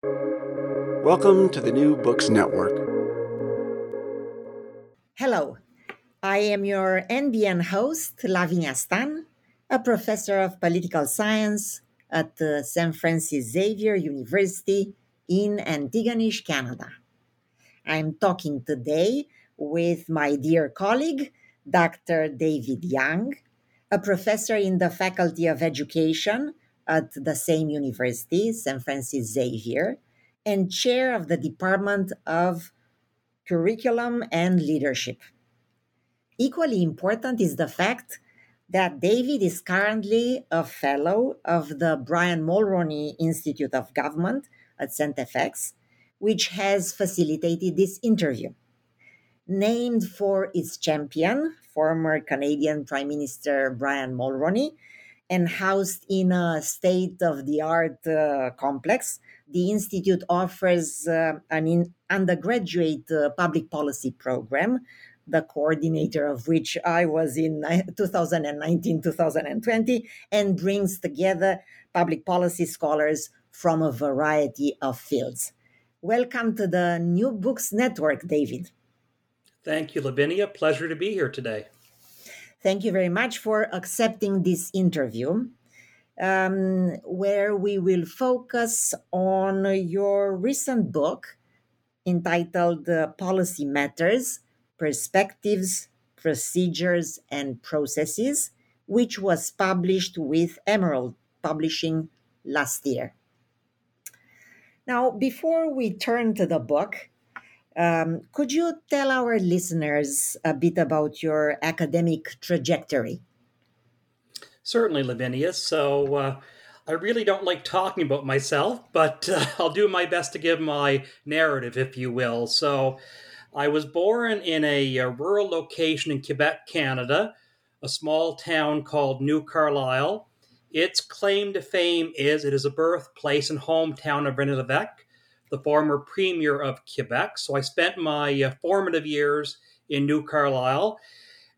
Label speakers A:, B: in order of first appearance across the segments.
A: Welcome to the New Books Network.
B: Hello, I am your NBN host, Lavinia Stan, a professor of political science at the St. Francis Xavier University in Antigonish, Canada. I'm talking today with my dear colleague, Dr. David Young, a professor in the Faculty of Education at the same university, St. Francis Xavier, and chair of the Department of Curriculum and Leadership. Equally important is the fact that David is currently a fellow of the Brian Mulroney Institute of Government at St. FX, which has facilitated this interview. Named for its champion, former Canadian Prime Minister Brian Mulroney, and housed in a state of the art uh, complex, the Institute offers uh, an in- undergraduate uh, public policy program, the coordinator of which I was in 2019 2020, and brings together public policy scholars from a variety of fields. Welcome to the New Books Network, David.
C: Thank you, Lavinia. Pleasure to be here today.
B: Thank you very much for accepting this interview, um, where we will focus on your recent book entitled uh, Policy Matters Perspectives, Procedures, and Processes, which was published with Emerald Publishing last year. Now, before we turn to the book, um, could you tell our listeners a bit about your academic trajectory?
C: Certainly, Lavinia. So, uh, I really don't like talking about myself, but uh, I'll do my best to give my narrative, if you will. So, I was born in a, a rural location in Quebec, Canada, a small town called New Carlisle. Its claim to fame is it is a birthplace and hometown of René Lévesque, the former premier of Quebec. So I spent my uh, formative years in New Carlisle.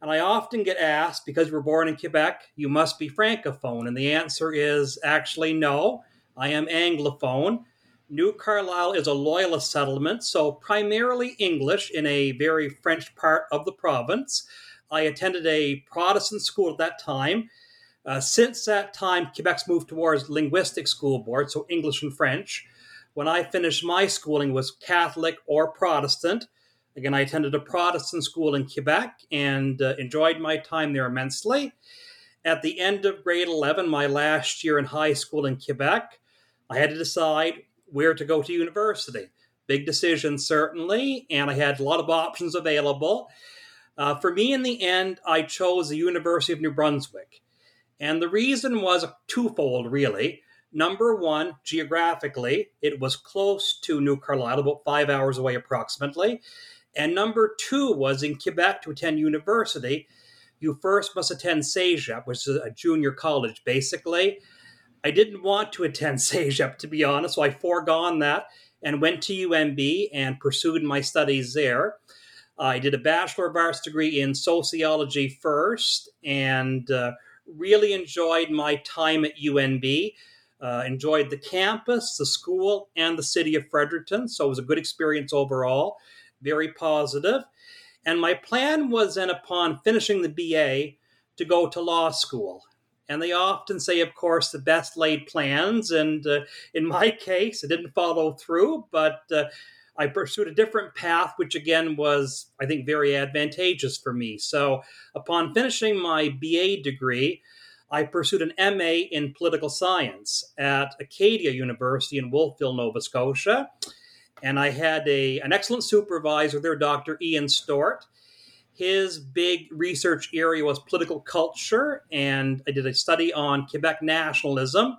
C: And I often get asked, because were born in Quebec, you must be Francophone. And the answer is actually no, I am Anglophone. New Carlisle is a loyalist settlement, so primarily English in a very French part of the province. I attended a Protestant school at that time. Uh, since that time, Quebec's moved towards linguistic school board, so English and French. When I finished my schooling was Catholic or Protestant. Again, I attended a Protestant school in Quebec and uh, enjoyed my time there immensely. At the end of grade 11, my last year in high school in Quebec, I had to decide where to go to university. Big decision, certainly, and I had a lot of options available. Uh, for me, in the end, I chose the University of New Brunswick. And the reason was twofold, really. Number one, geographically, it was close to New Carlisle, about five hours away approximately. And number two was in Quebec to attend university, you first must attend CEGEP, which is a junior college, basically. I didn't want to attend CEGEP, to be honest, so I foregone that and went to UNB and pursued my studies there. I did a Bachelor of Arts degree in sociology first and uh, really enjoyed my time at UNB. Uh, enjoyed the campus, the school, and the city of Fredericton. So it was a good experience overall, very positive. And my plan was then, upon finishing the BA, to go to law school. And they often say, of course, the best laid plans. And uh, in my case, it didn't follow through, but uh, I pursued a different path, which again was, I think, very advantageous for me. So upon finishing my BA degree, I pursued an MA in political science at Acadia University in Wolfville, Nova Scotia. And I had a, an excellent supervisor there, Dr. Ian Stewart. His big research area was political culture, and I did a study on Quebec nationalism,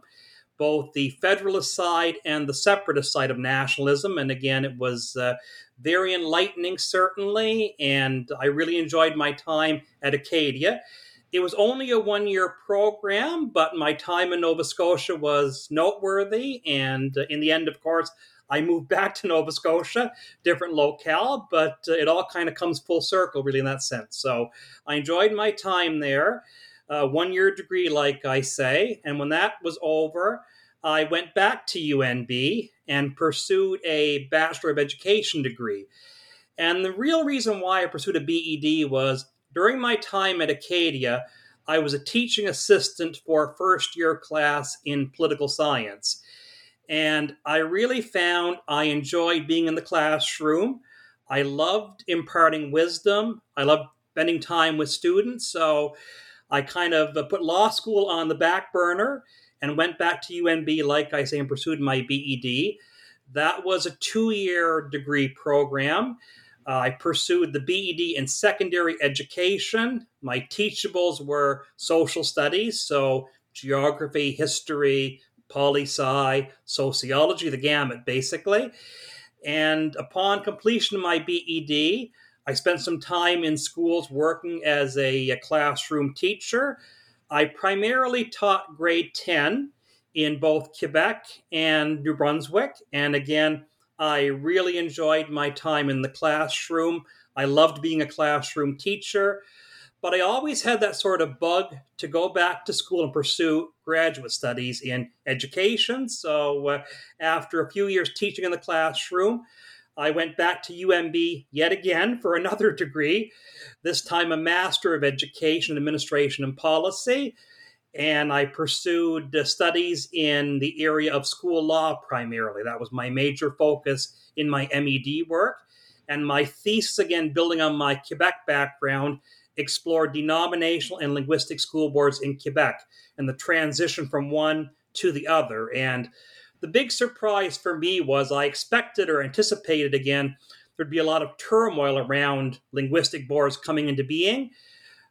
C: both the federalist side and the separatist side of nationalism. And again, it was uh, very enlightening, certainly, and I really enjoyed my time at Acadia. It was only a one year program, but my time in Nova Scotia was noteworthy. And uh, in the end, of course, I moved back to Nova Scotia, different locale, but uh, it all kind of comes full circle, really, in that sense. So I enjoyed my time there. Uh, one year degree, like I say. And when that was over, I went back to UNB and pursued a Bachelor of Education degree. And the real reason why I pursued a BED was during my time at Acadia, I was a teaching assistant for a first year class in political science. And I really found I enjoyed being in the classroom. I loved imparting wisdom. I loved spending time with students. So I kind of uh, put law school on the back burner and went back to UNB, like I say, and pursued my BED. That was a two year degree program. Uh, I pursued the BED in secondary education. My teachables were social studies, so geography, history, poli sci, sociology, the gamut, basically. And upon completion of my BED, I spent some time in schools working as a, a classroom teacher. I primarily taught grade 10 in both Quebec and New Brunswick. And again, I really enjoyed my time in the classroom. I loved being a classroom teacher, but I always had that sort of bug to go back to school and pursue graduate studies in education. So uh, after a few years teaching in the classroom, I went back to UNB yet again for another degree, this time a Master of Education, Administration, and Policy and I pursued studies in the area of school law primarily. That was my major focus in my MED work. And my thesis, again, building on my Quebec background, explored denominational and linguistic school boards in Quebec and the transition from one to the other. And the big surprise for me was I expected or anticipated, again, there'd be a lot of turmoil around linguistic boards coming into being.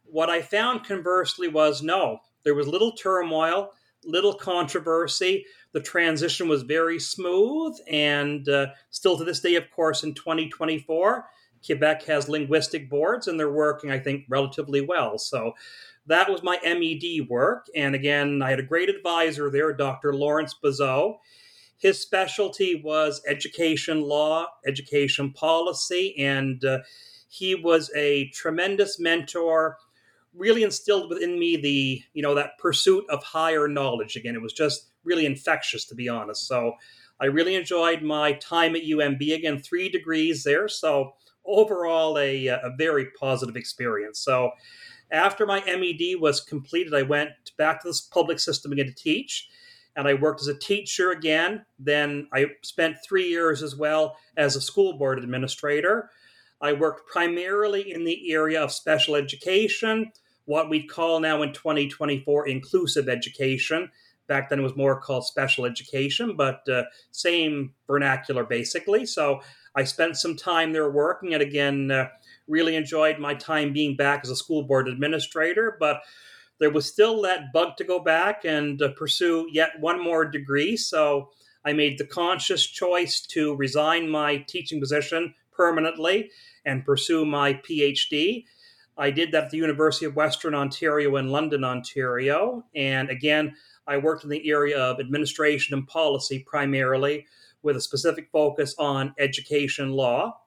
C: What I found conversely was no, there was little turmoil, little controversy. The transition was very smooth, and uh, still to this day, of course, in 2024, Quebec has linguistic boards, and they're working, I think, relatively well. So that was my MED work. And again, I had a great advisor there, Dr. Lawrence Bezeau. His specialty was education law, education policy, and uh, he was a tremendous mentor really instilled within me the you know that pursuit of higher knowledge. Again it was just really infectious to be honest. So i really enjoyed my time at unb again three degrees there. So overall a, a very positive experience. So after my med was completed i went back to this public system again to teach. And i worked as a teacher again. Then i spent three years as well as a school board administrator I worked primarily in the area of special education, what we call now in 2024 inclusive education. Back then it was more called special education, but uh, same vernacular basically. So I spent some time there working, and again, uh, really enjoyed my time being back as a school board administrator. But there was still that bug to go back and uh, pursue yet one more degree. So I made the conscious choice to resign my teaching position permanently and pursue my PhD. I did that at the University of Western Ontario in London, Ontario. And again, I worked in the area of administration and policy primarily with a specific focus on education law.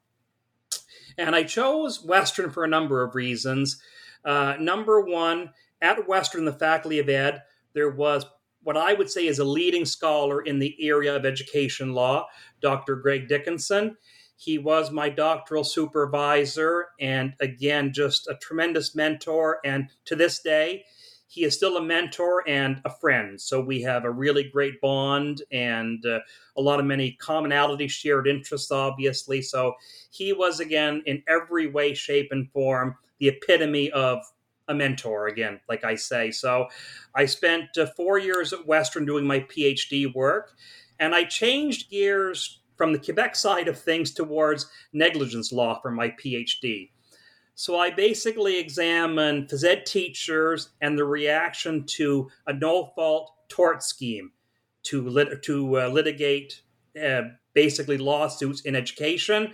C: And I chose Western for a number of reasons. Uh, number one, at Western, the Faculty of Ed, there was what I would say is a leading scholar in the area of education law, Dr. Greg Dickinson. He was my doctoral supervisor, and again, just a tremendous mentor. And to this day, he is still a mentor and a friend. So we have a really great bond and uh, a lot of many commonalities, shared interests, obviously. So he was, again, in every way, shape, and form, the epitome of a mentor, again, like I say. So I spent uh, four years at Western doing my PhD work, and I changed gears from the Quebec side of things towards negligence law for my PhD. So I basically examined phys ed teachers and the reaction to a no fault tort scheme to, lit- to uh, litigate uh, basically lawsuits in education.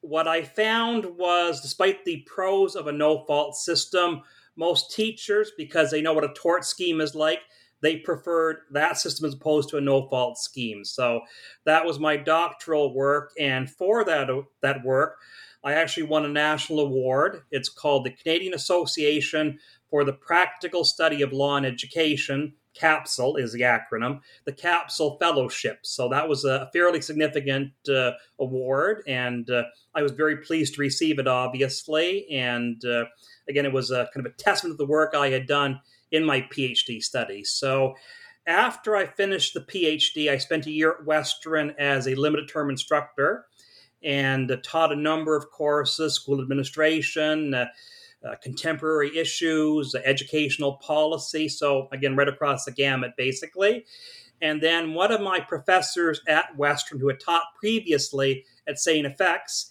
C: What I found was, despite the pros of a no fault system, most teachers, because they know what a tort scheme is like, they preferred that system as opposed to a no fault scheme. So that was my doctoral work. And for that, that work, I actually won a national award. It's called the Canadian Association for the Practical Study of Law and Education CAPSLE is the acronym, the CAPSLE Fellowship. So that was a fairly significant uh, award, and uh, I was very pleased to receive it, obviously. And uh, again, it was a kind of a testament to the work I had done in my PhD studies. So after I finished the PhD, I spent a year at Western as a limited term instructor and taught a number of courses, school administration, uh, uh, contemporary issues, educational policy. So, again, right across the gamut, basically. And then one of my professors at Western, who had taught previously at St. FX,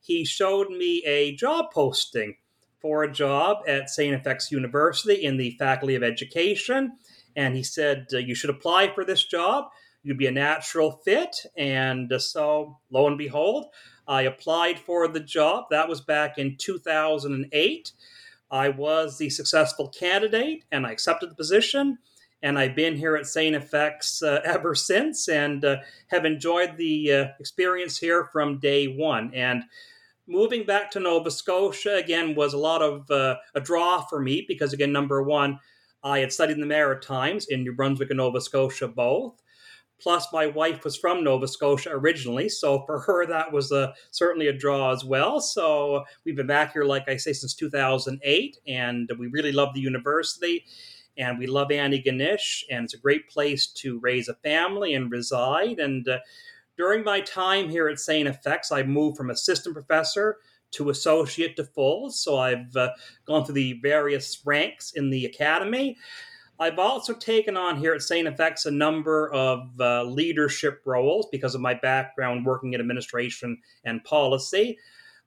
C: he showed me a job posting for a job at St. FX University in the Faculty of Education. And he said, uh, You should apply for this job. You'd be a natural fit. And uh, so, lo and behold, I applied for the job. That was back in 2008. I was the successful candidate and I accepted the position. And I've been here at St. FX uh, ever since and uh, have enjoyed the uh, experience here from day one. And moving back to Nova Scotia again was a lot of uh, a draw for me because, again, number one, I had studied in the Maritimes in New Brunswick and Nova Scotia both. Plus, my wife was from Nova Scotia originally, so for her that was a, certainly a draw as well. So we've been back here, like I say, since 2008, and we really love the university, and we love Antigonish, and it's a great place to raise a family and reside. And uh, during my time here at St. FX, I moved from assistant professor to associate to full. So I've uh, gone through the various ranks in the academy. I've also taken on here at St. FX a number of uh, leadership roles because of my background working in administration and policy.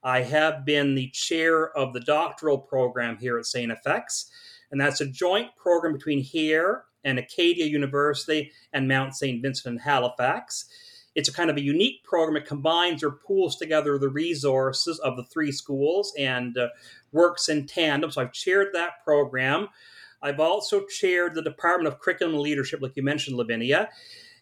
C: I have been the chair of the doctoral program here at St. FX, and that's a joint program between here and Acadia University and Mount St. Vincent in Halifax. It's a kind of a unique program. It combines or pools together the resources of the three schools and uh, works in tandem. So I've chaired that program. I've also chaired the Department of Curriculum and Leadership, like you mentioned, Lavinia.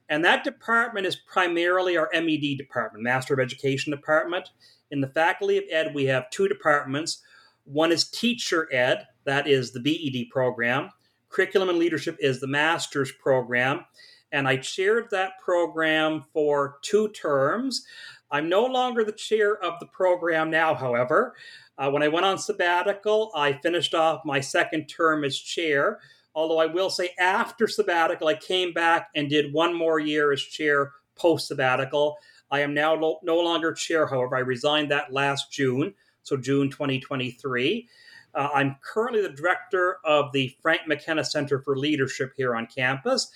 C: And that department is primarily our MED department, Master of Education department. In the Faculty of Ed, we have two departments. One is Teacher Ed, that is the BED program. Curriculum and Leadership is the master's program and I chaired that program for two terms. I'm no longer the chair of the program now, however. Uh, when I went on sabbatical, I finished off my second term as chair. Although I will say, after sabbatical, I came back and did one more year as chair post sabbatical. I am now lo- no longer chair, however. I resigned that last June, so June 2023. Uh, I'm currently the director of the Frank McKenna Center for Leadership here on campus.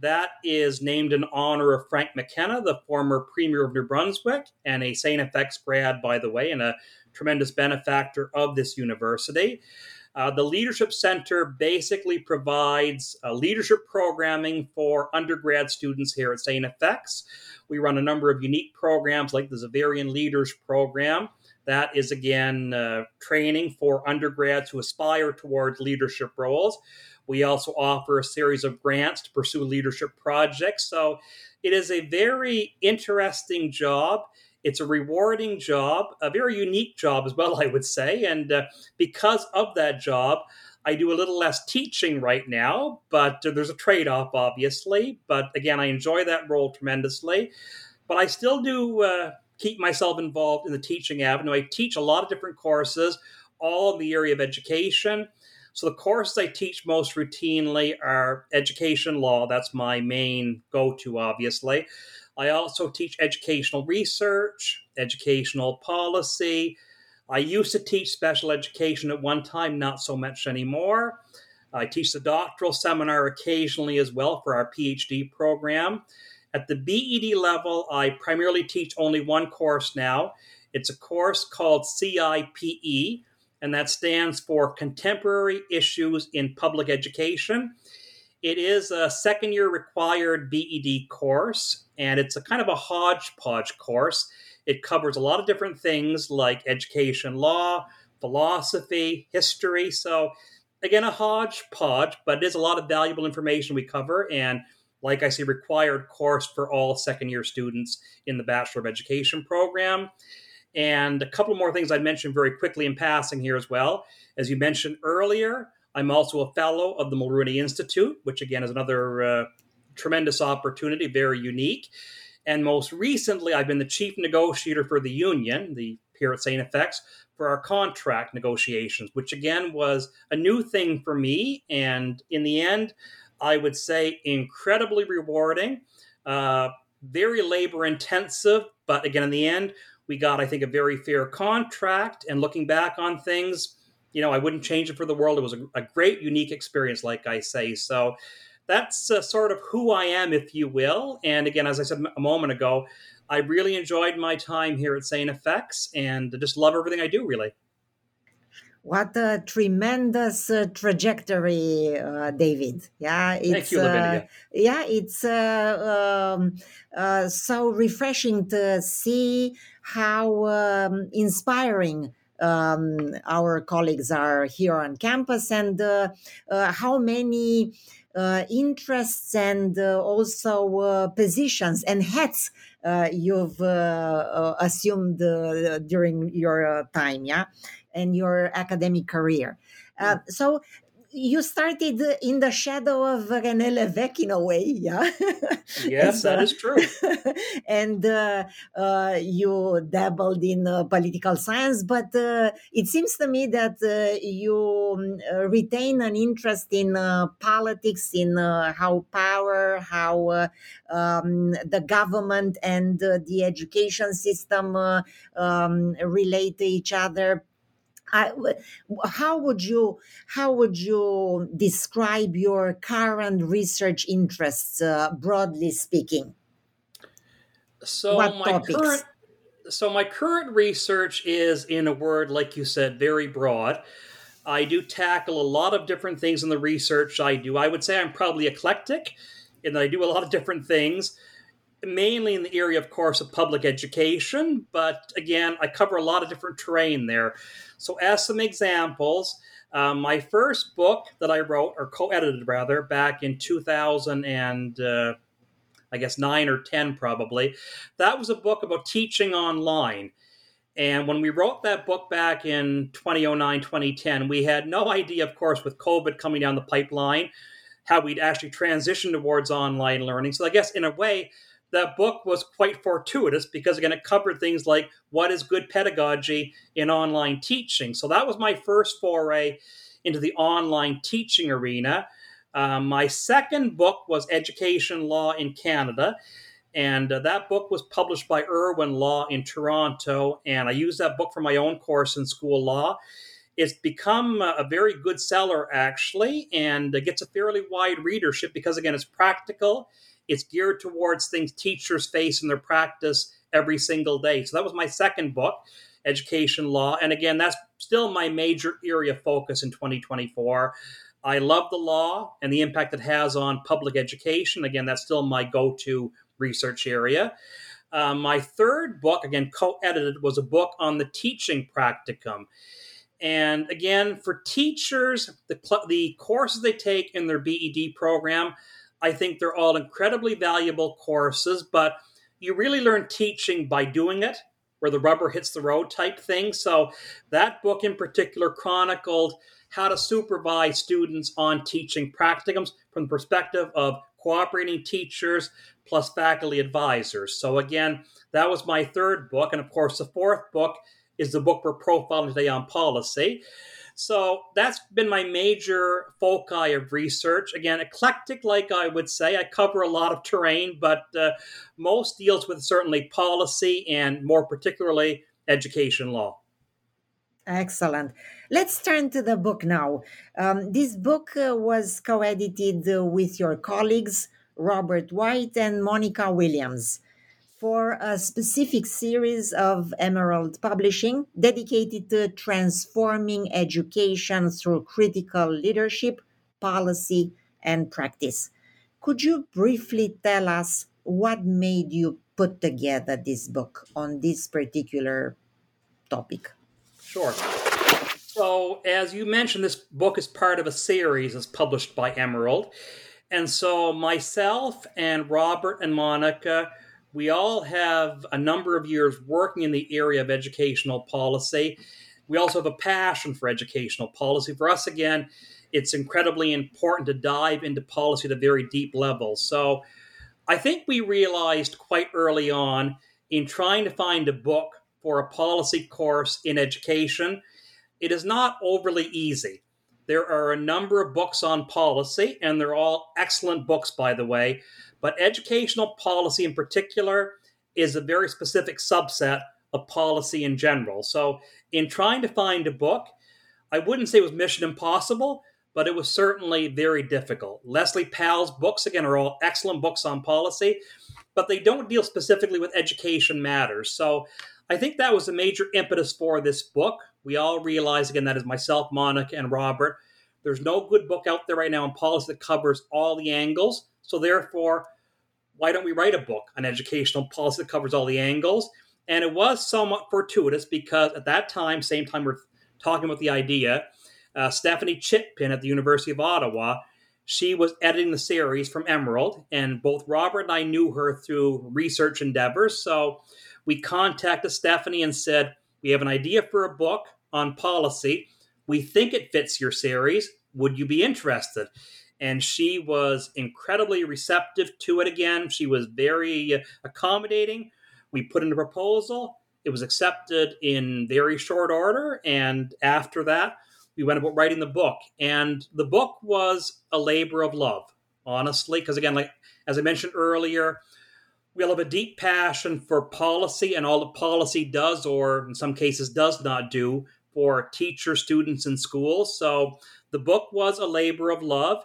C: That is named in honor of Frank McKenna, the former Premier of New Brunswick and a St. FX grad, by the way, and a tremendous benefactor of this university. Uh, the Leadership Center basically provides uh, leadership programming for undergrad students here at St. FX. We run a number of unique programs like the Xaverian Leaders Program. That is, again, uh, training for undergrads who aspire towards leadership roles. We also offer a series of grants to pursue leadership projects. So it is a very interesting job. It's a rewarding job, a very unique job as well, I would say. And uh, because of that job, I do a little less teaching right now, but uh, there's a trade off, obviously. But again, I enjoy that role tremendously. But I still do uh, keep myself involved in the teaching avenue. I teach a lot of different courses, all in the area of education. So the courses I teach most routinely are education law. That's my main go-to, obviously. I also teach educational research, educational policy. I used to teach special education at one time, not so much anymore. I teach the doctoral seminar occasionally as well for our PhD program. At the BED level, I primarily teach only one course now. It's a course called CIPE, and that stands for Contemporary Issues in Public Education. It is a second year required BED course, and it's a kind of a hodgepodge course. It covers a lot of different things like education law, philosophy, history. So, again, a hodgepodge, but it is a lot of valuable information we cover. And like I say, required course for all second year students in the Bachelor of Education program. And a couple more things I'd mention very quickly in passing here as well. As you mentioned earlier, I'm also a fellow of the Mulroney Institute, which again is another uh, tremendous opportunity, very unique. And most recently, I've been the chief negotiator for the union, the here at St. For our contract negotiations, which again was a new thing for me. And in the end, I would say incredibly rewarding, uh, very labor intensive. But again, in the end, we got, I think, a very fair contract. And looking back on things, you know, I wouldn't change it for the world. It was a, a great, unique experience, like I say. So that's uh, sort of who I am, if you will. And again, as I said a moment ago, I really enjoyed my time here at St. FX and just love everything I do, really.
B: What a tremendous uh, trajectory, uh, David. Yeah,
C: it's Thank you, uh,
B: yeah, it's uh, um, uh, so refreshing to see how um, inspiring um, our colleagues are here on campus and uh, how many uh, interests and uh, also uh, positions and hats uh, you've uh, uh, assumed during your time, yeah, and your academic career. Mm. so you started in the shadow of René Lévesque in a way, yeah.
C: Yes, that is true.
B: and uh, uh, you dabbled in uh, political science, but uh, it seems to me that uh, you um, uh, retain an interest in politics, in how power, how um, the government and the education system um, relate to each other I, how would you how would you describe your current research interests, uh, broadly speaking?
C: So what my topics? current so my current research is, in a word, like you said, very broad. I do tackle a lot of different things in the research I do. I would say I'm probably eclectic, and I do a lot of different things mainly in the area, of course, of public education. But again, I cover a lot of different terrain there. So, as some examples, um, my first book that I wrote, or co-edited rather, back in 2000 and uh, I guess nine or ten probably, that was a book about teaching online. And when we wrote that book back in 2009, 2010, we had no idea, of course, with COVID coming down the pipeline, how we'd actually transition towards online learning. So I guess in a way, that book was quite fortuitous because again it covered things like what is good pedagogy in online teaching. So that was my first foray into the online teaching arena. Um, my second book was education law in canada and uh, that book was published by irwin law in toronto and i used that book for my own course in school law. It's become a very good seller actually and gets a fairly wide readership because again it's practical it's geared towards things teachers face in their practice every single day. So that was my second book, Education Law. And again, that's still my major area of focus in 2024. I love the law and the impact it has on public education. Again, that's still my go to research area. Uh, my third book, again, co edited, was a book on the teaching practicum. And again, for teachers, the, the courses they take in their BED program, I think they're all incredibly valuable courses, but you really learn teaching by doing it, where the rubber hits the road type thing. So that book in particular chronicled how to supervise students on teaching practicums from the perspective of cooperating teachers plus faculty advisors. So again, that was my third book. And of course, the fourth book is the book we're profiling today on policy. So that's been my major foci of research. Again, eclectic, like I would say. I cover a lot of terrain, but uh, most deals with certainly policy and more particularly education law.
B: Excellent. Let's turn to the book now. Um, this book uh, was co edited uh, with your colleagues, Robert White and Monica Williams for a specific series of Emerald Publishing dedicated to transforming education through critical leadership, policy, and practice. Could you briefly tell us what made you put together this book on this particular topic?
C: Sure. So, as you mentioned, this book is part of a series that's published by Emerald. And so, myself and Robert and Monica we all have a number of years working in the area of educational policy. we also have a passion for educational policy. For us, again, it's incredibly important to dive into policy at a very deep level. So I think we realized quite early on in trying to find a book for a policy course in education, it is not overly easy. There are a number of books on policy, and they're all excellent books, by the way. But educational policy in particular is a very specific subset of policy in general. So, in trying to find a book, I wouldn't say it was mission impossible, but it was certainly very difficult. Leslie Pal's books, again, are all excellent books on policy, but they don't deal specifically with education matters. So, I think that was a major impetus for this book. We all realize, again, that is myself, Monica, and Robert. There's no good book out there right now in policy that covers all the angles. So, therefore, why don't we write a book on educational policy that covers all the angles? And it was somewhat fortuitous because at that time, same time we're talking about the idea, uh, Stephanie Chitpin at the University of Ottawa, she was editing the series from Emerald, and both Robert and I knew her through research endeavors. So we contacted Stephanie and said, We have an idea for a book on policy. We think it fits your series. Would you be interested? And she was incredibly receptive to it again. She was very accommodating. We put in a proposal. It was accepted in very short order. And after that, we went about writing the book. And the book was a labor of love, honestly, because again, like as I mentioned earlier, we all have a deep passion for policy and all that policy does, or in some cases does not do, for teachers, students, and schools. So the book was a labor of love.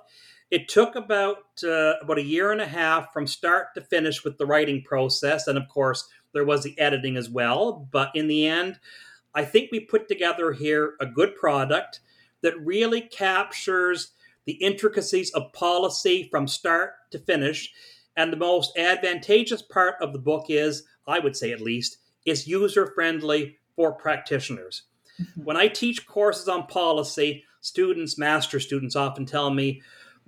C: It took about uh, about a year and a half from start to finish with the writing process, and of course there was the editing as well. But in the end, I think we put together here a good product that really captures the intricacies of policy from start to finish and the most advantageous part of the book is, I would say at least, is user friendly for practitioners. Mm-hmm. When I teach courses on policy, students, master students often tell me,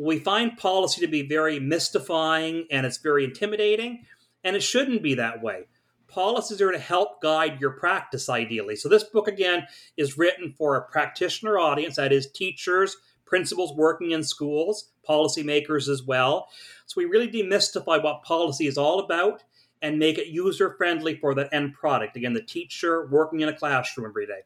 C: we find policy to be very mystifying and it's very intimidating, and it shouldn't be that way. Policies are to help guide your practice, ideally. So, this book, again, is written for a practitioner audience that is, teachers, principals working in schools, policymakers as well. So we really demystify what policy is all about and make it user friendly for the end product. Again, the teacher working in a classroom every day.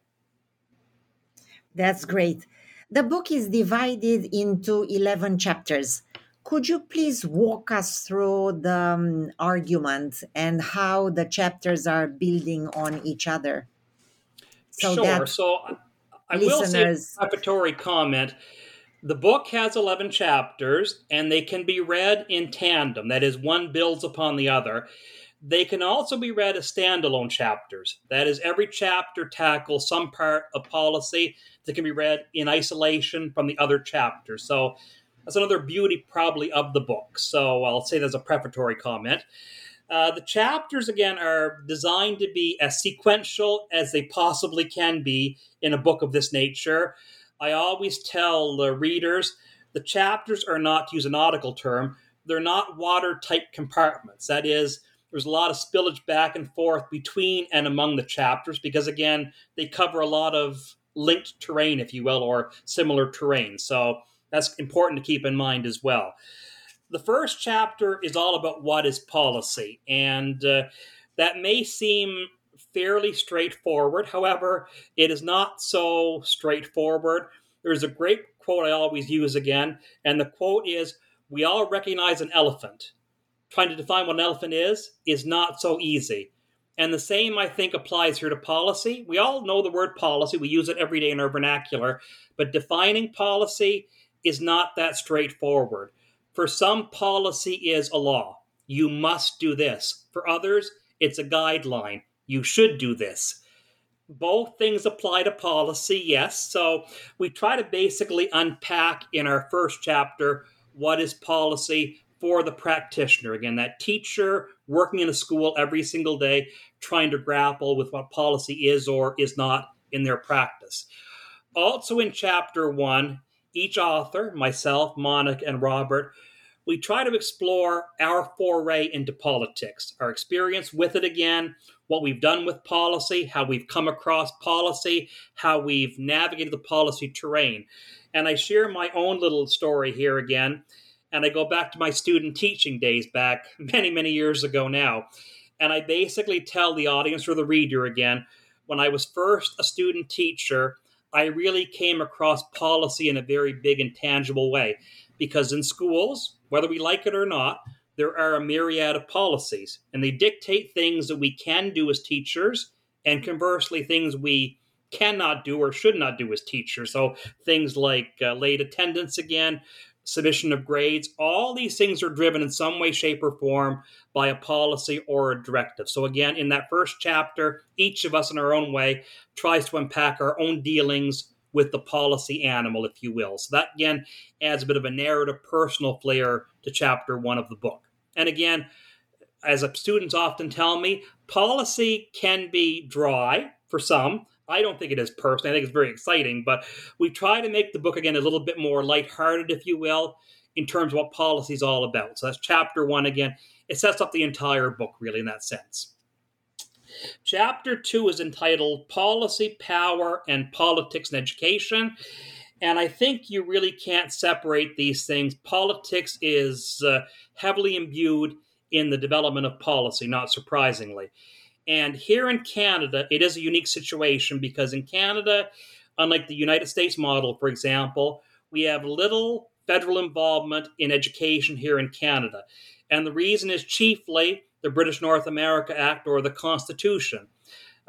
B: That's great. The book is divided into 11 chapters. Could you please walk us through the um, argument and how the chapters are building on each other?
C: So sure. So I will say a preparatory comment the book has 11 chapters and they can be read in tandem. That is, one builds upon the other. They can also be read as standalone chapters. That is, every chapter tackles some part of policy that can be read in isolation from the other chapters. So that's another beauty, probably, of the book. So I'll say there's a prefatory comment. Uh, the chapters, again, are designed to be as sequential as they possibly can be in a book of this nature. I always tell the readers the chapters are not, to use a nautical term, they're not watertight compartments. That is, there's a lot of spillage back and forth between and among the chapters because, again, they cover a lot of linked terrain, if you will, or similar terrain. So that's important to keep in mind as well. The first chapter is all about what is policy, and uh, that may seem fairly straightforward. However, it is not so straightforward. There's a great quote I always use again, and the quote is We all recognize an elephant. Trying to define what an elephant is is not so easy. And the same, I think, applies here to policy. We all know the word policy, we use it every day in our vernacular, but defining policy is not that straightforward. For some, policy is a law. You must do this. For others, it's a guideline you should do this. Both things apply to policy, yes. So we try to basically unpack in our first chapter what is policy for the practitioner. Again, that teacher working in a school every single day, trying to grapple with what policy is or is not in their practice. Also, in chapter one, each author, myself, Monica, and Robert, we try to explore our foray into politics, our experience with it again, what we've done with policy, how we've come across policy, how we've navigated the policy terrain. And I share my own little story here again. And I go back to my student teaching days back many, many years ago now. And I basically tell the audience or the reader again when I was first a student teacher, I really came across policy in a very big and tangible way. Because in schools, whether we like it or not, there are a myriad of policies, and they dictate things that we can do as teachers, and conversely, things we cannot do or should not do as teachers. So things like uh, late attendance again, submission of grades, all these things are driven in some way, shape, or form by a policy or a directive. So, again, in that first chapter, each of us in our own way tries to unpack our own dealings with the policy animal, if you will. So, that again adds a bit of a narrative, personal flair to chapter one of the book. And again, as students often tell me, policy can be dry for some. I don't think it is personally. I think it's very exciting, but we try to make the book again a little bit more lighthearted, if you will, in terms of what policy is all about. So that's chapter one again. It sets up the entire book, really, in that sense. Chapter two is entitled Policy, Power, and Politics in Education. And I think you really can't separate these things. Politics is uh, heavily imbued in the development of policy, not surprisingly. And here in Canada, it is a unique situation because in Canada, unlike the United States model, for example, we have little federal involvement in education here in Canada. And the reason is chiefly the British North America Act or the Constitution,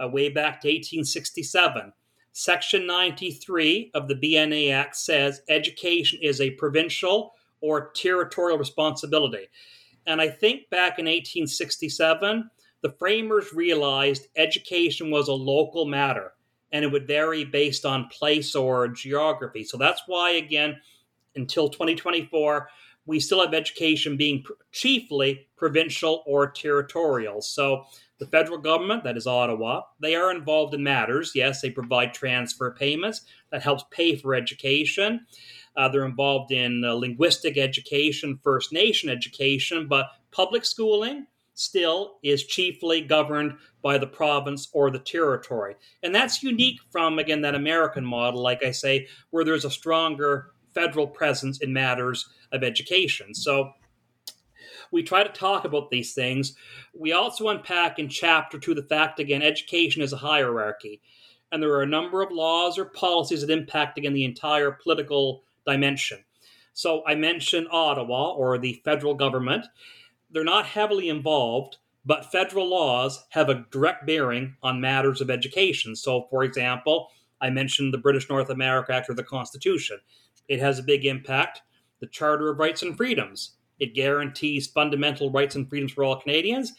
C: uh, way back to 1867. Section 93 of the BNA Act says education is a provincial or territorial responsibility. And I think back in 1867, the framers realized education was a local matter and it would vary based on place or geography. So that's why, again, until 2024, we still have education being chiefly provincial or territorial. So the federal government, that is Ottawa, they are involved in matters. Yes, they provide transfer payments that helps pay for education. Uh, they're involved in uh, linguistic education, First Nation education, but public schooling still is chiefly governed by the province or the territory. And that's unique from, again, that American model, like I say, where there's a stronger federal presence in matters of education. So we try to talk about these things. We also unpack in chapter two the fact, again, education is a hierarchy. And there are a number of laws or policies that impact, again, the entire political dimension. So I mentioned Ottawa or the federal government. They're not heavily involved, but federal laws have a direct bearing on matters of education. So, for example, I mentioned the British North America Act or the Constitution. It has a big impact. The Charter of Rights and Freedoms. It guarantees fundamental rights and freedoms for all Canadians.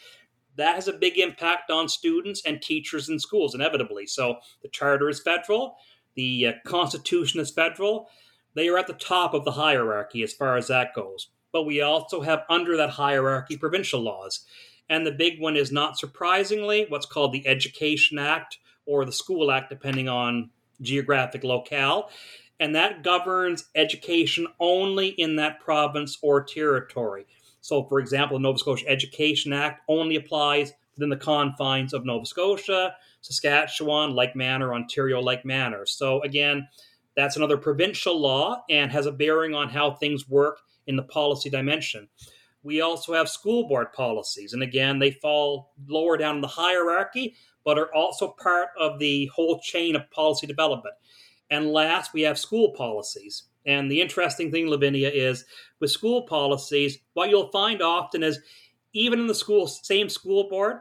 C: That has a big impact on students and teachers in schools, inevitably. So the Charter is federal, the uh, Constitution is federal. They are at the top of the hierarchy as far as that goes. But we also have under that hierarchy provincial laws. And the big one is not surprisingly what's called the Education Act or the School Act, depending on geographic locale and that governs education only in that province or territory. So, for example, the Nova Scotia Education Act only applies within the confines of Nova Scotia, Saskatchewan, like manner, Ontario, like manner. So, again, that's another provincial law and has a bearing on how things work in the policy dimension. We also have school board policies, and again, they fall lower down in the hierarchy, but are also part of the whole chain of policy development. And last, we have school policies. And the interesting thing, Lavinia, is with school policies, what you'll find often is even in the school, same school board,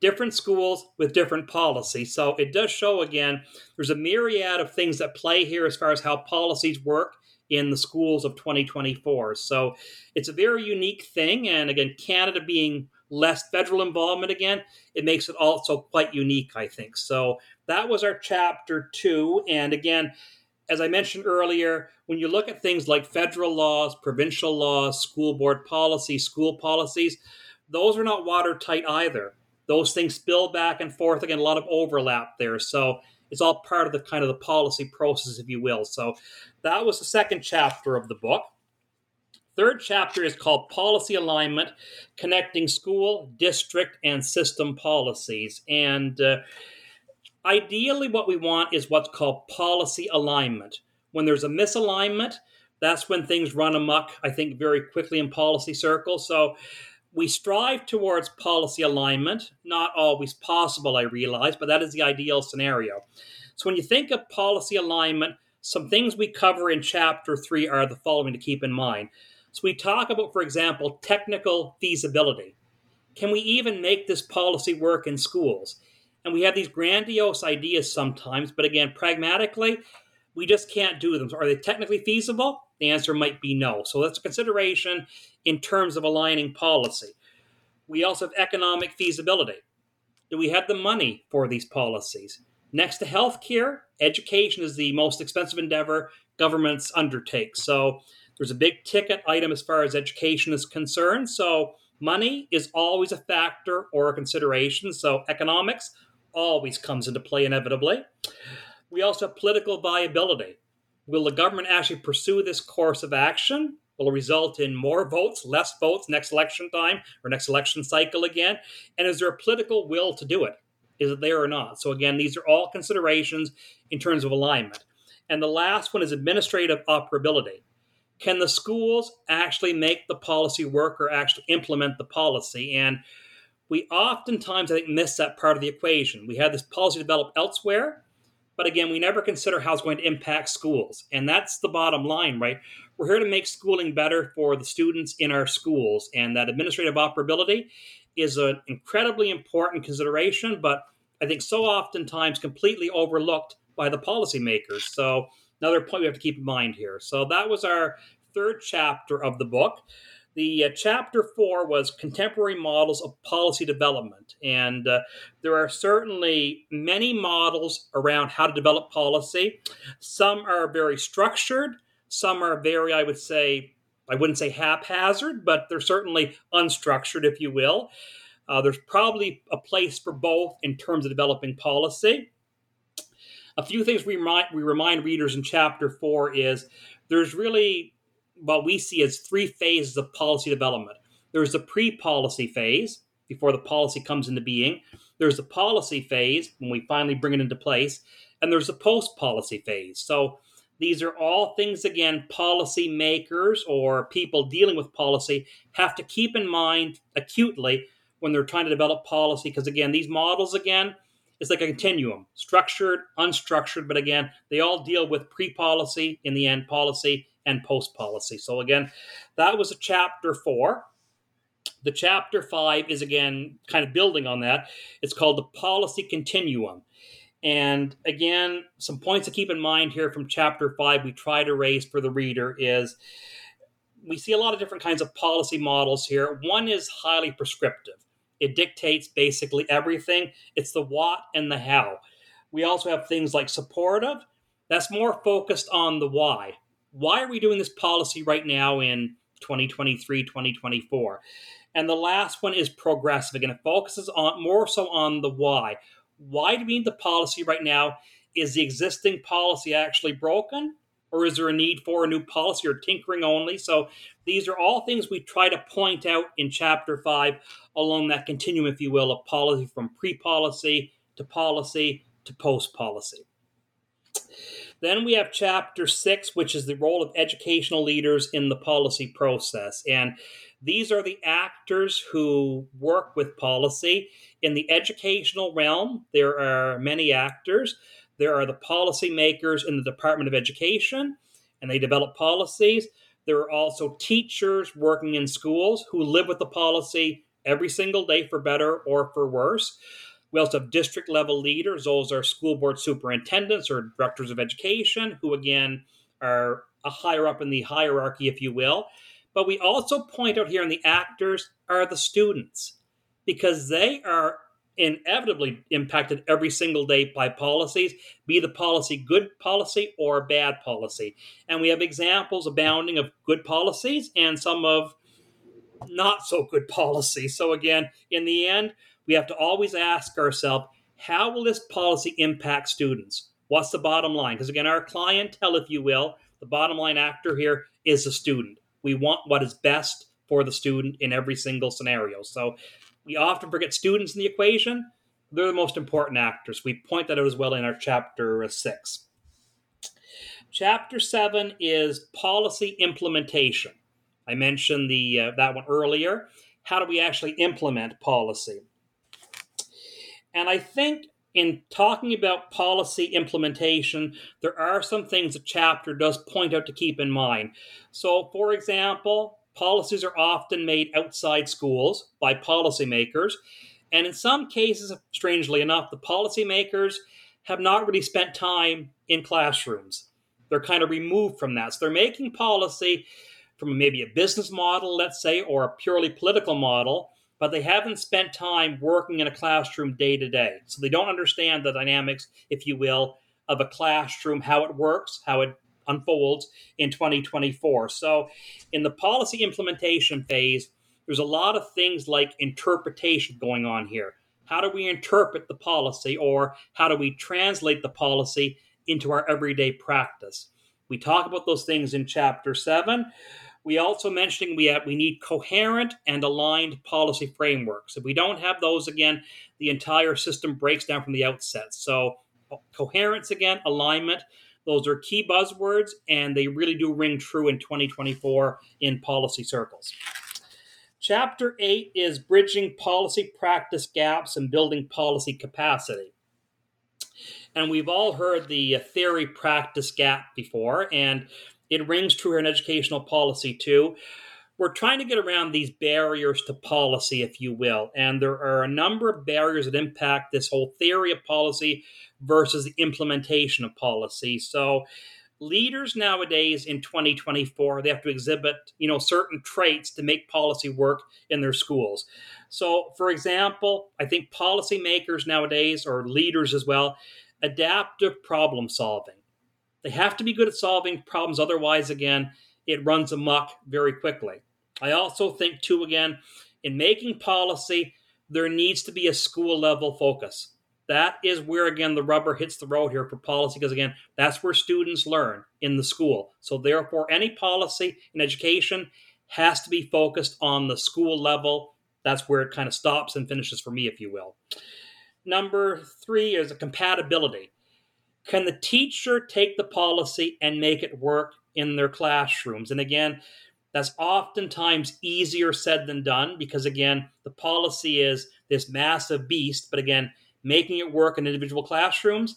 C: different schools with different policies. So it does show again, there's a myriad of things that play here as far as how policies work in the schools of 2024. So it's a very unique thing. And again, Canada being less federal involvement again, it makes it also quite unique, I think. So that was our chapter two. And again, as I mentioned earlier, when you look at things like federal laws, provincial laws, school board policies, school policies, those are not watertight either. Those things spill back and forth. Again, a lot of overlap there. So it's all part of the kind of the policy process, if you will. So that was the second chapter of the book. Third chapter is called Policy Alignment Connecting School, District, and System Policies. And uh, ideally, what we want is what's called policy alignment. When there's a misalignment, that's when things run amok, I think, very quickly in policy circles. So we strive towards policy alignment, not always possible, I realize, but that is the ideal scenario. So when you think of policy alignment, some things we cover in chapter three are the following to keep in mind. So we talk about, for example, technical feasibility. Can we even make this policy work in schools? And we have these grandiose ideas sometimes, but again, pragmatically, we just can't do them. So are they technically feasible? The answer might be no. So that's a consideration in terms of aligning policy. We also have economic feasibility. Do we have the money for these policies? Next to healthcare, education is the most expensive endeavor governments undertake. So there's a big ticket item as far as education is concerned. So money is always a factor or a consideration. So economics always comes into play inevitably. We also have political viability. Will the government actually pursue this course of action? Will result in more votes, less votes next election time or next election cycle again? And is there a political will to do it? Is it there or not? So, again, these are all considerations in terms of alignment. And the last one is administrative operability. Can the schools actually make the policy work or actually implement the policy? And we oftentimes, I think, miss that part of the equation. We have this policy developed elsewhere, but again, we never consider how it's going to impact schools. And that's the bottom line, right? We're here to make schooling better for the students in our schools, and that administrative operability is an incredibly important consideration, but I think so oftentimes completely overlooked by the policymakers. So another point we have to keep in mind here. So that was our third chapter of the book. The uh, chapter four was contemporary models of policy development, and uh, there are certainly many models around how to develop policy. Some are very structured, some are very, I would say, I wouldn't say haphazard, but they're certainly unstructured, if you will. Uh, there's probably a place for both in terms of developing policy. A few things we remind, we remind readers in chapter four is there's really what we see as three phases of policy development. There's the pre policy phase, before the policy comes into being. There's the policy phase, when we finally bring it into place. And there's the post policy phase. So these are all things, again, policy makers or people dealing with policy have to keep in mind acutely when they're trying to develop policy. Because, again, these models, again, it's like a continuum structured, unstructured, but again, they all deal with pre policy, in the end, policy, and post policy. So, again, that was a chapter four. The chapter five is again kind of building on that. It's called the policy continuum. And again, some points to keep in mind here from chapter five we try to raise for the reader is we see a lot of different kinds of policy models here. One is highly prescriptive. It dictates basically everything. It's the what and the how. We also have things like supportive. That's more focused on the why. Why are we doing this policy right now in 2023, 2024? And the last one is progressive. Again, it focuses on more so on the why. Why do we need the policy right now? Is the existing policy actually broken? Or is there a need for a new policy or tinkering only? So these are all things we try to point out in chapter five along that continuum, if you will, of policy from pre policy to policy to post policy. Then we have chapter six, which is the role of educational leaders in the policy process. And these are the actors who work with policy. In the educational realm, there are many actors. There are the policymakers in the Department of Education, and they develop policies. There are also teachers working in schools who live with the policy every single day for better or for worse. We also have district level leaders. Those are school board superintendents or directors of education, who again are a higher up in the hierarchy, if you will. But we also point out here in the actors are the students because they are inevitably impacted every single day by policies, be the policy good policy or bad policy. And we have examples abounding of good policies and some of not so good policies. So, again, in the end, we have to always ask ourselves how will this policy impact students? What's the bottom line? Because again, our clientele, if you will, the bottom line actor here is the student. We want what is best for the student in every single scenario. So we often forget students in the equation. They're the most important actors. We point that out as well in our chapter six. Chapter seven is policy implementation. I mentioned the uh, that one earlier. How do we actually implement policy? And I think in talking about policy implementation, there are some things the chapter does point out to keep in mind. So, for example, policies are often made outside schools by policymakers. And in some cases, strangely enough, the policymakers have not really spent time in classrooms. They're kind of removed from that. So they're making policy from maybe a business model, let's say, or a purely political model, but they haven't spent time working in a classroom day to day. So they don't understand the dynamics, if you will, of a classroom, how it works, how it unfolds in 2024. So in the policy implementation phase, there's a lot of things like interpretation going on here. How do we interpret the policy, or how do we translate the policy into our everyday practice. We talk about those things in chapter 7. We also mentioning we have, we need coherent and aligned policy frameworks. If we don't have those again, the entire system breaks down from the outset. So coherence again, alignment, those are key buzzwords and they really do ring true in 2024 in policy circles. Chapter 8 is bridging policy practice gaps and building policy capacity. And we've all heard the uh, theory practice gap before, and it rings true in educational policy too. We're trying to get around these barriers to policy, if you will. And there are a number of barriers that impact this whole theory of policy versus the implementation of policy. So, leaders nowadays in 2024 they have to exhibit you know certain traits to make policy work in their schools so for example i think policymakers nowadays or leaders as well adaptive problem solving. They have to be good at solving problems, otherwise, again, it runs amok very quickly. I also think, too, again, in making policy, there needs to be a school level focus. That is where, again, the rubber hits the road here for policy, because, again, that's where students learn in the school. So, therefore, any policy in education has to be focused on the school level. That's where it kind of stops and finishes for me, if you will. Number three is a compatibility. Can the teacher take the policy and make it work in their classrooms? And again, that's oftentimes easier said than done because, again, the policy is this massive beast. But again, making it work in individual classrooms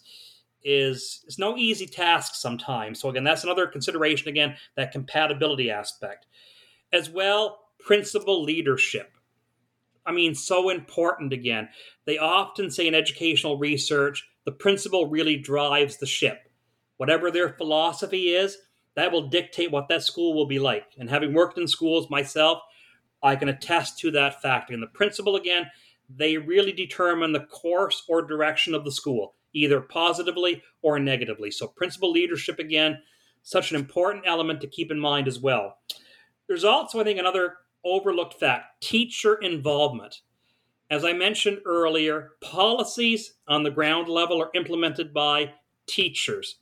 C: is, is no easy task sometimes. So, again, that's another consideration, again, that compatibility aspect. As well, principal leadership. I mean, so important again. They often say in educational research, the principal really drives the ship. Whatever their philosophy is, that will dictate what that school will be like. And having worked in schools myself, I can attest to that fact. And the principal, again, they really determine the course or direction of the school, either positively or negatively. So, principal leadership, again, such an important element to keep in mind as well. There's also, I think, another overlooked fact teacher involvement. As I mentioned earlier, policies on the ground level are implemented by teachers,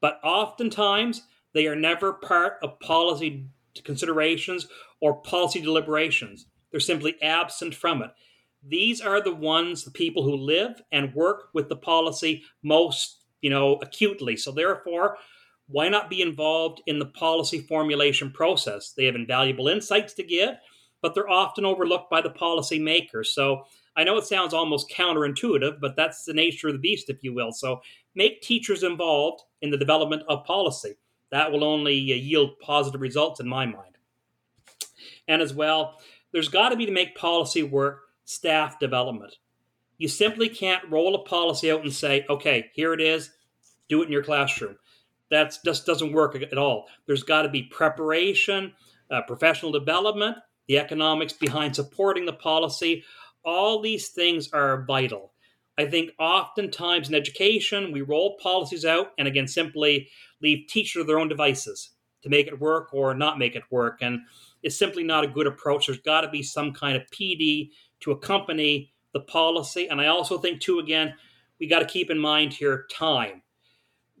C: but oftentimes they are never part of policy considerations or policy deliberations. They're simply absent from it. These are the ones, the people who live and work with the policy most, you know, acutely. So therefore, why not be involved in the policy formulation process? They have invaluable insights to give, but they're often overlooked by the policy makers. So I know it sounds almost counterintuitive, but that's the nature of the beast, if you will. So make teachers involved in the development of policy. That will only uh, yield positive results in my mind. And as well, there's got to be to make policy work staff development. You simply can't roll a policy out and say, okay, here it is, do it in your classroom that just doesn't work at all. There's got to be preparation, uh, professional development, the economics behind supporting the policy. All these things are vital. I think oftentimes in education, we roll policies out and again simply leave teachers to their own devices to make it work or not make it work. And it's simply not a good approach. There's got to be some kind of PD to accompany the policy. And I also think, too, again, we got to keep in mind here time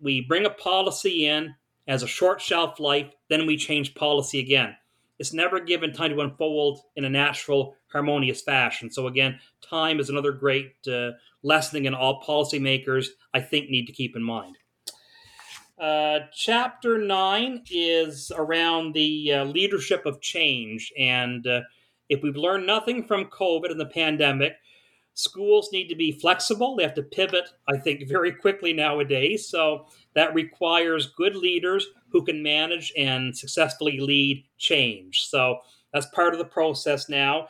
C: we bring a policy in as a short shelf life, then we change policy again. it's never given time to unfold in a natural, harmonious fashion. So, again, time is another great uh, lesson in all policymakers, I think, need to keep in mind. Uh, chapter 9 is around the uh, leadership of change. And uh, if we've learned nothing from COVID and the pandemic, schools need to be flexible. They have to pivot, I think, very quickly nowadays. So that requires good leaders who can manage and successfully lead change. So that's part of the process now.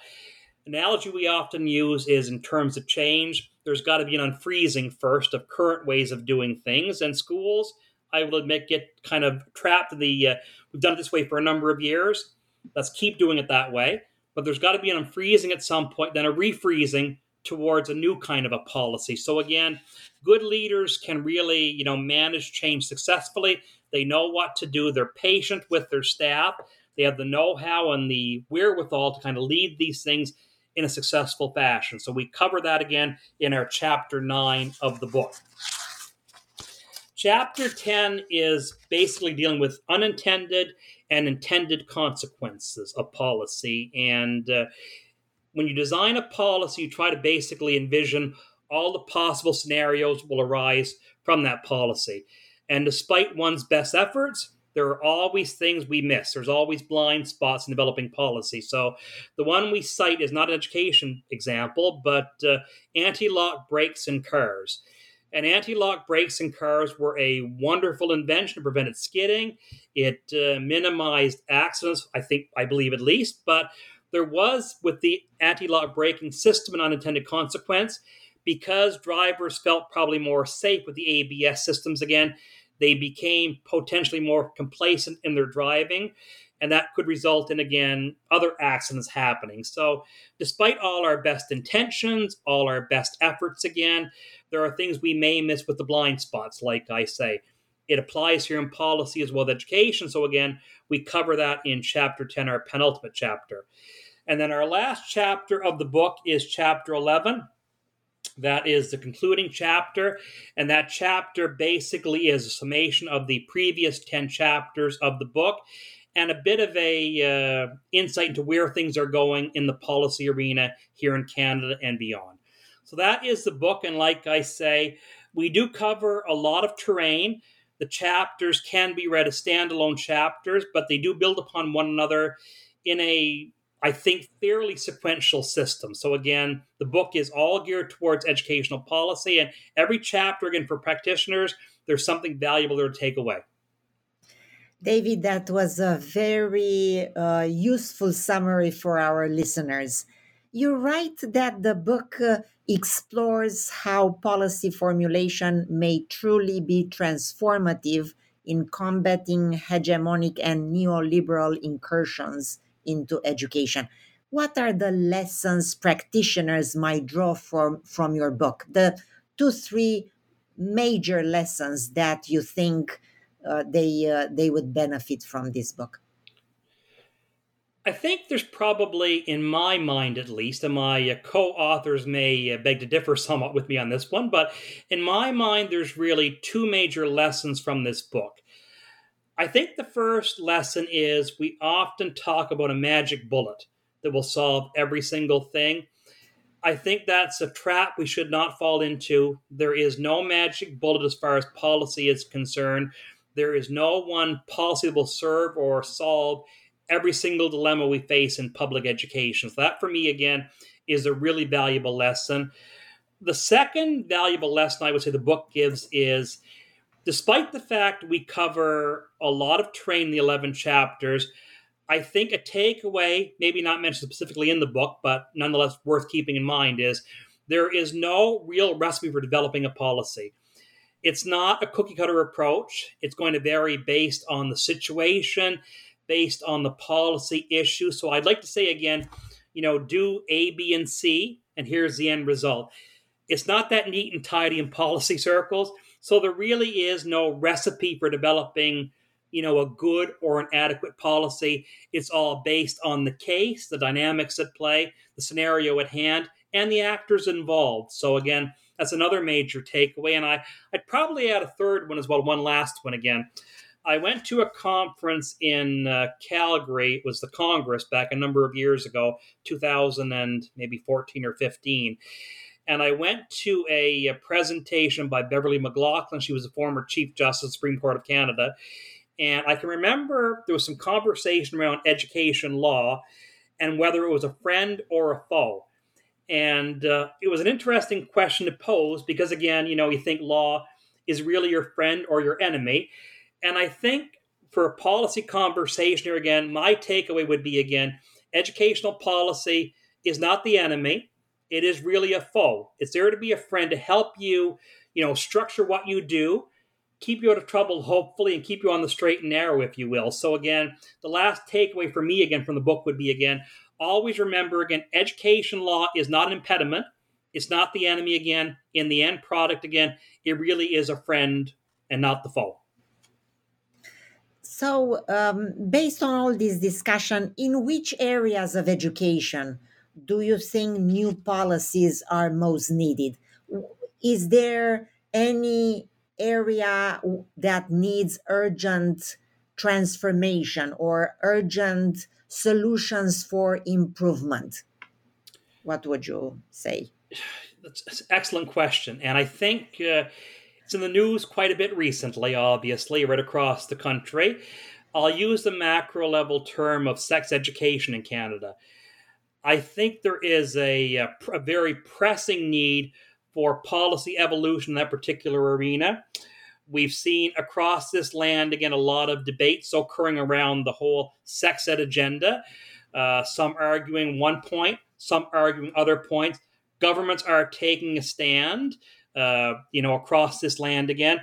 C: Analogy we often use is in terms of change, there's got to be an unfreezing first of current ways of doing things. And schools, I will admit, get kind of trapped in the, uh, we've done it this way for a number of years. Let's keep doing it that way. But there's got to be an unfreezing at some point, then a refreezing towards a new kind of a policy. So again, good leaders can really, you know, manage change successfully. They know what to do. They're patient with their staff. They have the know-how and the wherewithal to kind of lead these things in a successful fashion. So we cover that again in our chapter 9 of the book. Chapter 10 is basically dealing with unintended and intended consequences of policy. And uh, when you design a policy, you try to basically envision all the possible scenarios will arise from that policy. And despite one's best efforts, there are always things we miss. There's always blind spots in developing policy. So the one we cite is not an education example, but uh, anti-lock brakes in cars. And anti-lock brakes in cars were a wonderful invention. It prevented skidding. It uh, minimized accidents, I think, I believe at least. But there was, with the anti lock braking system, an unintended consequence because drivers felt probably more safe with the ABS systems again. They became potentially more complacent in their driving, and that could result in, again, other accidents happening. So, despite all our best intentions, all our best efforts, again, there are things we may miss with the blind spots, like I say. It applies here in policy as well as education. So, again, we cover that in chapter 10, our penultimate chapter. And then our last chapter of the book is chapter 11. That is the concluding chapter. And that chapter basically is a summation of the previous 10 chapters of the book and a bit of a uh, insight into where things are going in the policy arena here in Canada and beyond. So that is the book. And like I say, we do cover a lot of terrain. The chapters can be read as standalone chapters, but they do build upon one another in a I think, fairly sequential system. So, again, the book is all geared towards educational policy, and every chapter, again, for practitioners, there's something valuable there to take away.
B: David, that was a very uh, useful summary for our listeners. You write that the book uh, explores how policy formulation may truly be transformative in combating hegemonic and neoliberal incursions into education. What are the lessons practitioners might draw from, from your book? The two, three major lessons that you think uh, they uh, they would benefit from this book?
C: I think there's probably, in my mind at least, and my uh, co authors may uh, beg to differ somewhat with me on this one, but in my mind, there's really two major lessons from this book. I think the first lesson is we often talk about a magic bullet that will solve every single thing. I think that's a trap we should not fall into. There is no magic bullet as far as policy is concerned. There is no one policy that will serve or solve every single dilemma we face in public education. So, that for me, again, is a really valuable lesson. The second valuable lesson I would say the book gives is despite the fact we cover a lot of terrain in the 11 chapters, I think a takeaway, maybe not mentioned specifically in the book, but nonetheless worth keeping in mind, is there is no real recipe for developing a policy. It's not a cookie cutter approach. It's going to vary based on the situation, based on the policy issue. So I'd like to say again, you know, do A, B, and C, and here's the end result. It's not that neat and tidy in policy circles. So there really is no recipe for developing, you know, a good or an adequate policy. It's all based on the case, the dynamics at play, the scenario at hand, and the actors involved. So again, that's another major takeaway. And I, I'd probably add a third one as well, one last one again. I went to a conference in uh, Calgary. It was the Congress back a number of years ago, 2000 and maybe 14 or 15. And I went to a, a presentation by Beverly McLachlin. She was a former Chief Justice of the Supreme Court of Canada. And I can remember there was some conversation around education law and whether it was a friend or a foe. And uh, it was an interesting question to pose because, again, you know, you think law is really your friend or your enemy. And I think for a policy conversation here again, my takeaway would be again, educational policy is not the enemy. It is really a foe. It's there to be a friend to help you, you know, structure what you do, keep you out of trouble, hopefully, and keep you on the straight and narrow, if you will. So again, the last takeaway for me again from the book would be again, always remember again, education law is not an impediment. It's not the enemy again. In the end product again, it really is a friend and not the foe.
B: So, um, based on all this discussion, in which areas of education do you think new policies are most needed? Is there any area that needs urgent transformation or urgent solutions for improvement? What would you say?
C: That's an excellent question. And I think uh, it's in the news quite a bit recently, obviously, right across the country. I'll use the macro level term of sex education in Canada. I think there is a, a, a very pressing need for policy evolution in that particular arena. We've seen across this land, again, a lot of debates occurring around the whole sex ed agenda. Uh, some arguing one point, some arguing other points. Governments are taking a stand uh, you know, across this land again.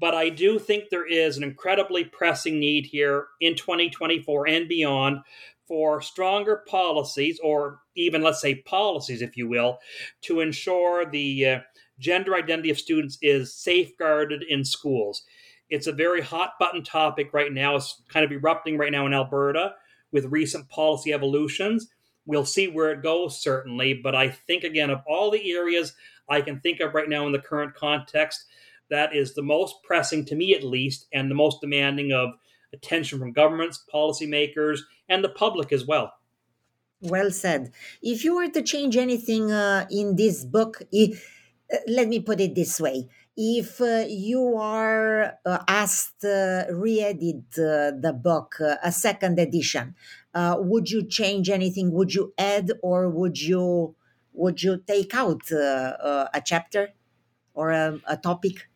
C: But I do think there is an incredibly pressing need here in 2024 and beyond for stronger policies, or even let's say policies, if you will, to ensure the uh, gender identity of students is safeguarded in schools. It's a very hot button topic right now. It's kind of erupting right now in Alberta with recent policy evolutions. We'll see where it goes, certainly. But I think, again, of all the areas I can think of right now in the current context that is the most pressing to me at least and the most demanding of attention from governments, policymakers, and the public as well.
B: Well said. If you were to change anything uh, in this book, uh, let me put it this way. If uh, you are uh, asked to re-edit uh, the book, uh, a second edition, would you change anything? Would you add or would you would you take out uh, a chapter or a, a topic?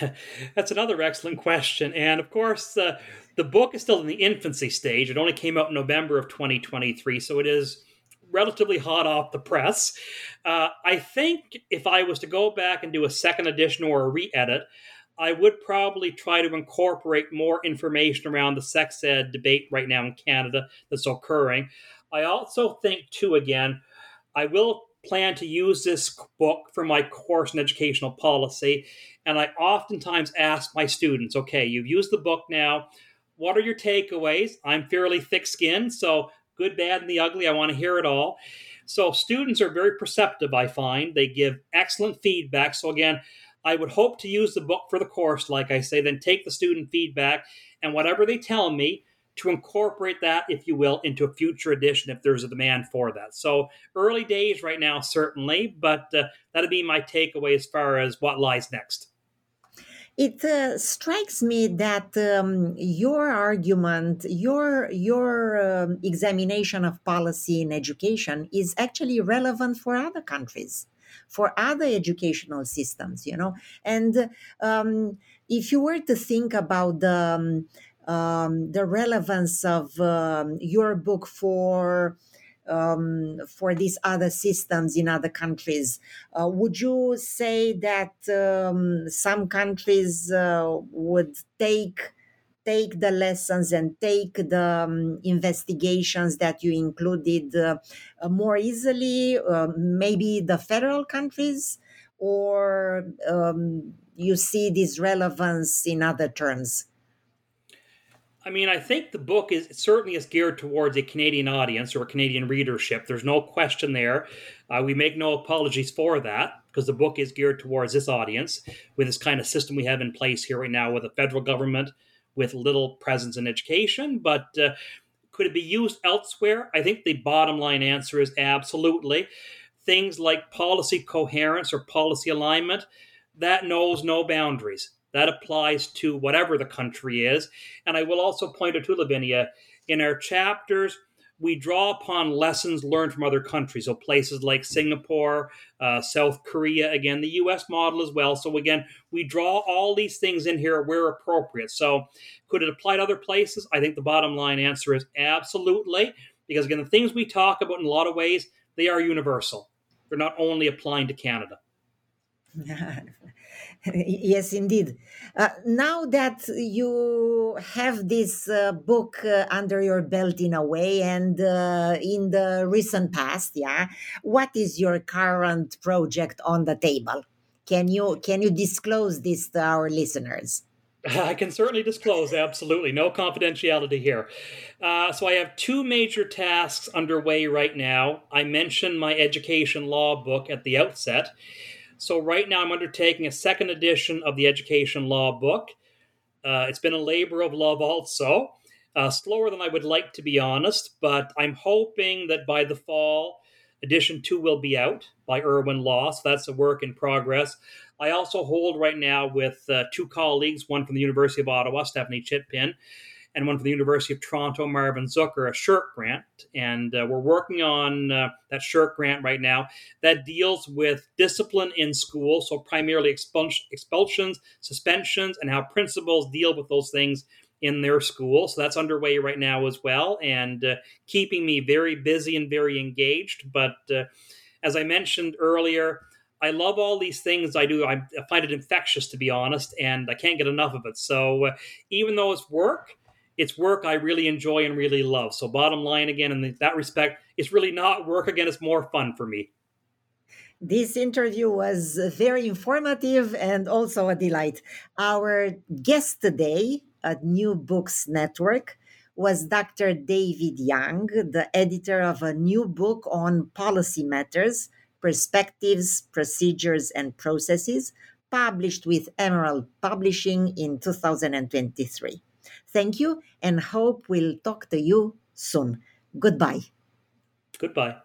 C: That's another excellent question. And of course, uh, the book is still in the infancy stage. It only came out in November of 2023, so it is relatively hot off the press. Uh, I think if I was to go back and do a second edition or a re edit, I would probably try to incorporate more information around the sex ed debate right now in Canada that's occurring. I also think, too, again, I will plan to use this book for my course in educational policy. And I oftentimes ask my students, okay, you've used the book now. What are your takeaways? I'm fairly thick skinned, so good, bad, and the ugly, I want to hear it all. So students are very perceptive, I find. They give excellent feedback. So again, I would hope to use the book for the course, like I say, then take the student feedback and whatever they tell me, to incorporate that, if you will, into a future edition if there's a demand for that. So early days right now, certainly, but uh, that'd be my takeaway as far as what lies next.
B: It uh, strikes me that um, your argument, your your um, examination of policy in education is actually relevant for other countries, for other educational systems. You know, and um, if you were to think about the um, um, the relevance of um, your book for um, for these other systems in other countries. Uh, would you say that um, some countries uh, would take take the lessons and take the um, investigations that you included uh, more easily? Uh, maybe the federal countries, or um, you see this relevance in other terms?
C: I mean, I think the book is certainly is geared towards a Canadian audience or a Canadian readership. There's no question there. Uh, we make no apologies for that because the book is geared towards this audience with this kind of system we have in place here right now with the federal government, with little presence in education. But uh, could it be used elsewhere? I think the bottom line answer is absolutely. Things like policy coherence or policy alignment, that knows no boundaries. That applies to whatever the country is. And I will also point out to Lavinia in our chapters, we draw upon lessons learned from other countries. So places like Singapore, uh, South Korea, again, the US model as well. So again, we draw all these things in here where appropriate. So could it apply to other places? I think the bottom line answer is absolutely. Because again, the things we talk about in a lot of ways, they are universal. They're not only applying to Canada.
B: yes, indeed. Uh, now that you have this uh, book uh, under your belt in a way, and uh, in the recent past, yeah, what is your current project on the table? Can you can you disclose this to our listeners?
C: I can certainly disclose, absolutely. No confidentiality here. Uh, so, I have two major tasks underway right now. I mentioned my education law book at the outset. So right now I'm undertaking a second edition of the Education Law book. Uh, it's been a labor of love also, uh, slower than I would like to be honest, but I'm hoping that by the fall, edition two will be out by Irwin Law. So that's a work in progress. I also hold right now with uh, two colleagues, one from the University of Ottawa, Stephanie Chitpin, and one from the University of Toronto, Marvin Zucker, a SSHRC grant. And uh, we're working on uh, that SSHRC grant right now that deals with discipline in school, so primarily expulsions, suspensions, and how principals deal with those things in their school. So that's underway right now as well, and uh, keeping me very busy and very engaged. But uh, as I mentioned earlier, I love all these things I do. I find it infectious, to be honest, and I can't get enough of it. So uh, even though it's work, it's work I really enjoy and really love. So, bottom line again, in that respect, it's really not work again, it's more fun for me.
B: This interview was very informative and also a delight. Our guest today at New Books Network was Dr. David Young, the editor of a new book on policy matters, perspectives, procedures, and processes, published with Emerald Publishing in 2023. Thank you and hope we'll talk to you soon. Goodbye.
C: Goodbye.